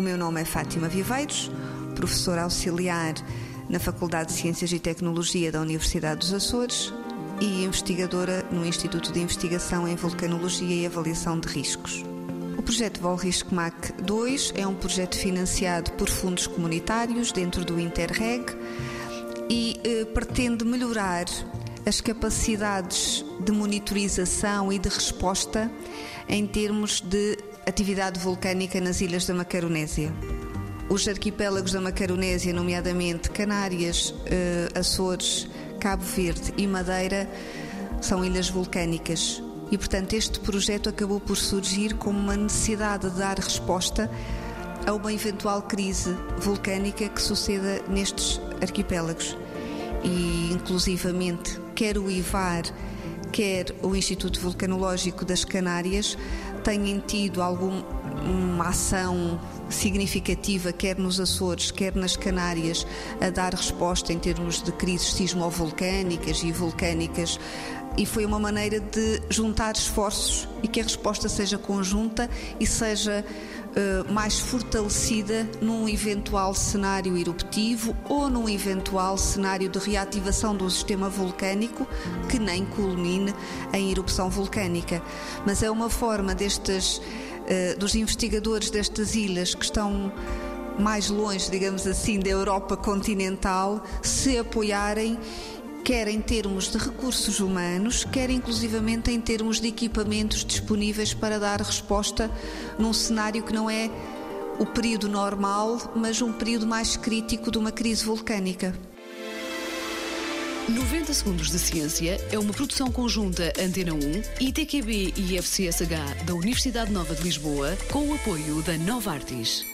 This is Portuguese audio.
meu nome é Fátima Viveiros, professora auxiliar na Faculdade de Ciências e Tecnologia da Universidade dos Açores e investigadora no Instituto de Investigação em Vulcanologia e Avaliação de Riscos. O projeto Volrisco MAC 2 é um projeto financiado por fundos comunitários dentro do Interreg e eh, pretende melhorar as capacidades de monitorização e de resposta em termos de atividade vulcânica nas ilhas da Macaronésia. Os arquipélagos da Macaronésia, nomeadamente Canárias, eh, Açores, Cabo Verde e Madeira, são ilhas vulcânicas. E, portanto, este projeto acabou por surgir como uma necessidade de dar resposta a uma eventual crise vulcânica que suceda nestes arquipélagos. E, inclusivamente, quer o IVAR, quer o Instituto Vulcanológico das Canárias têm tido alguma ação significativa, quer nos Açores, quer nas Canárias, a dar resposta em termos de crises sismovolcânicas e vulcânicas. E foi uma maneira de juntar esforços e que a resposta seja conjunta e seja uh, mais fortalecida num eventual cenário eruptivo ou num eventual cenário de reativação do sistema vulcânico que nem culmine em erupção vulcânica. Mas é uma forma destes, uh, dos investigadores destas ilhas que estão mais longe, digamos assim, da Europa continental, se apoiarem quer em termos de recursos humanos, quer inclusivamente em termos de equipamentos disponíveis para dar resposta num cenário que não é o período normal, mas um período mais crítico de uma crise vulcânica. 90 Segundos de Ciência é uma produção conjunta Antena 1, ITQB e FCSH da Universidade Nova de Lisboa, com o apoio da Nova Artis.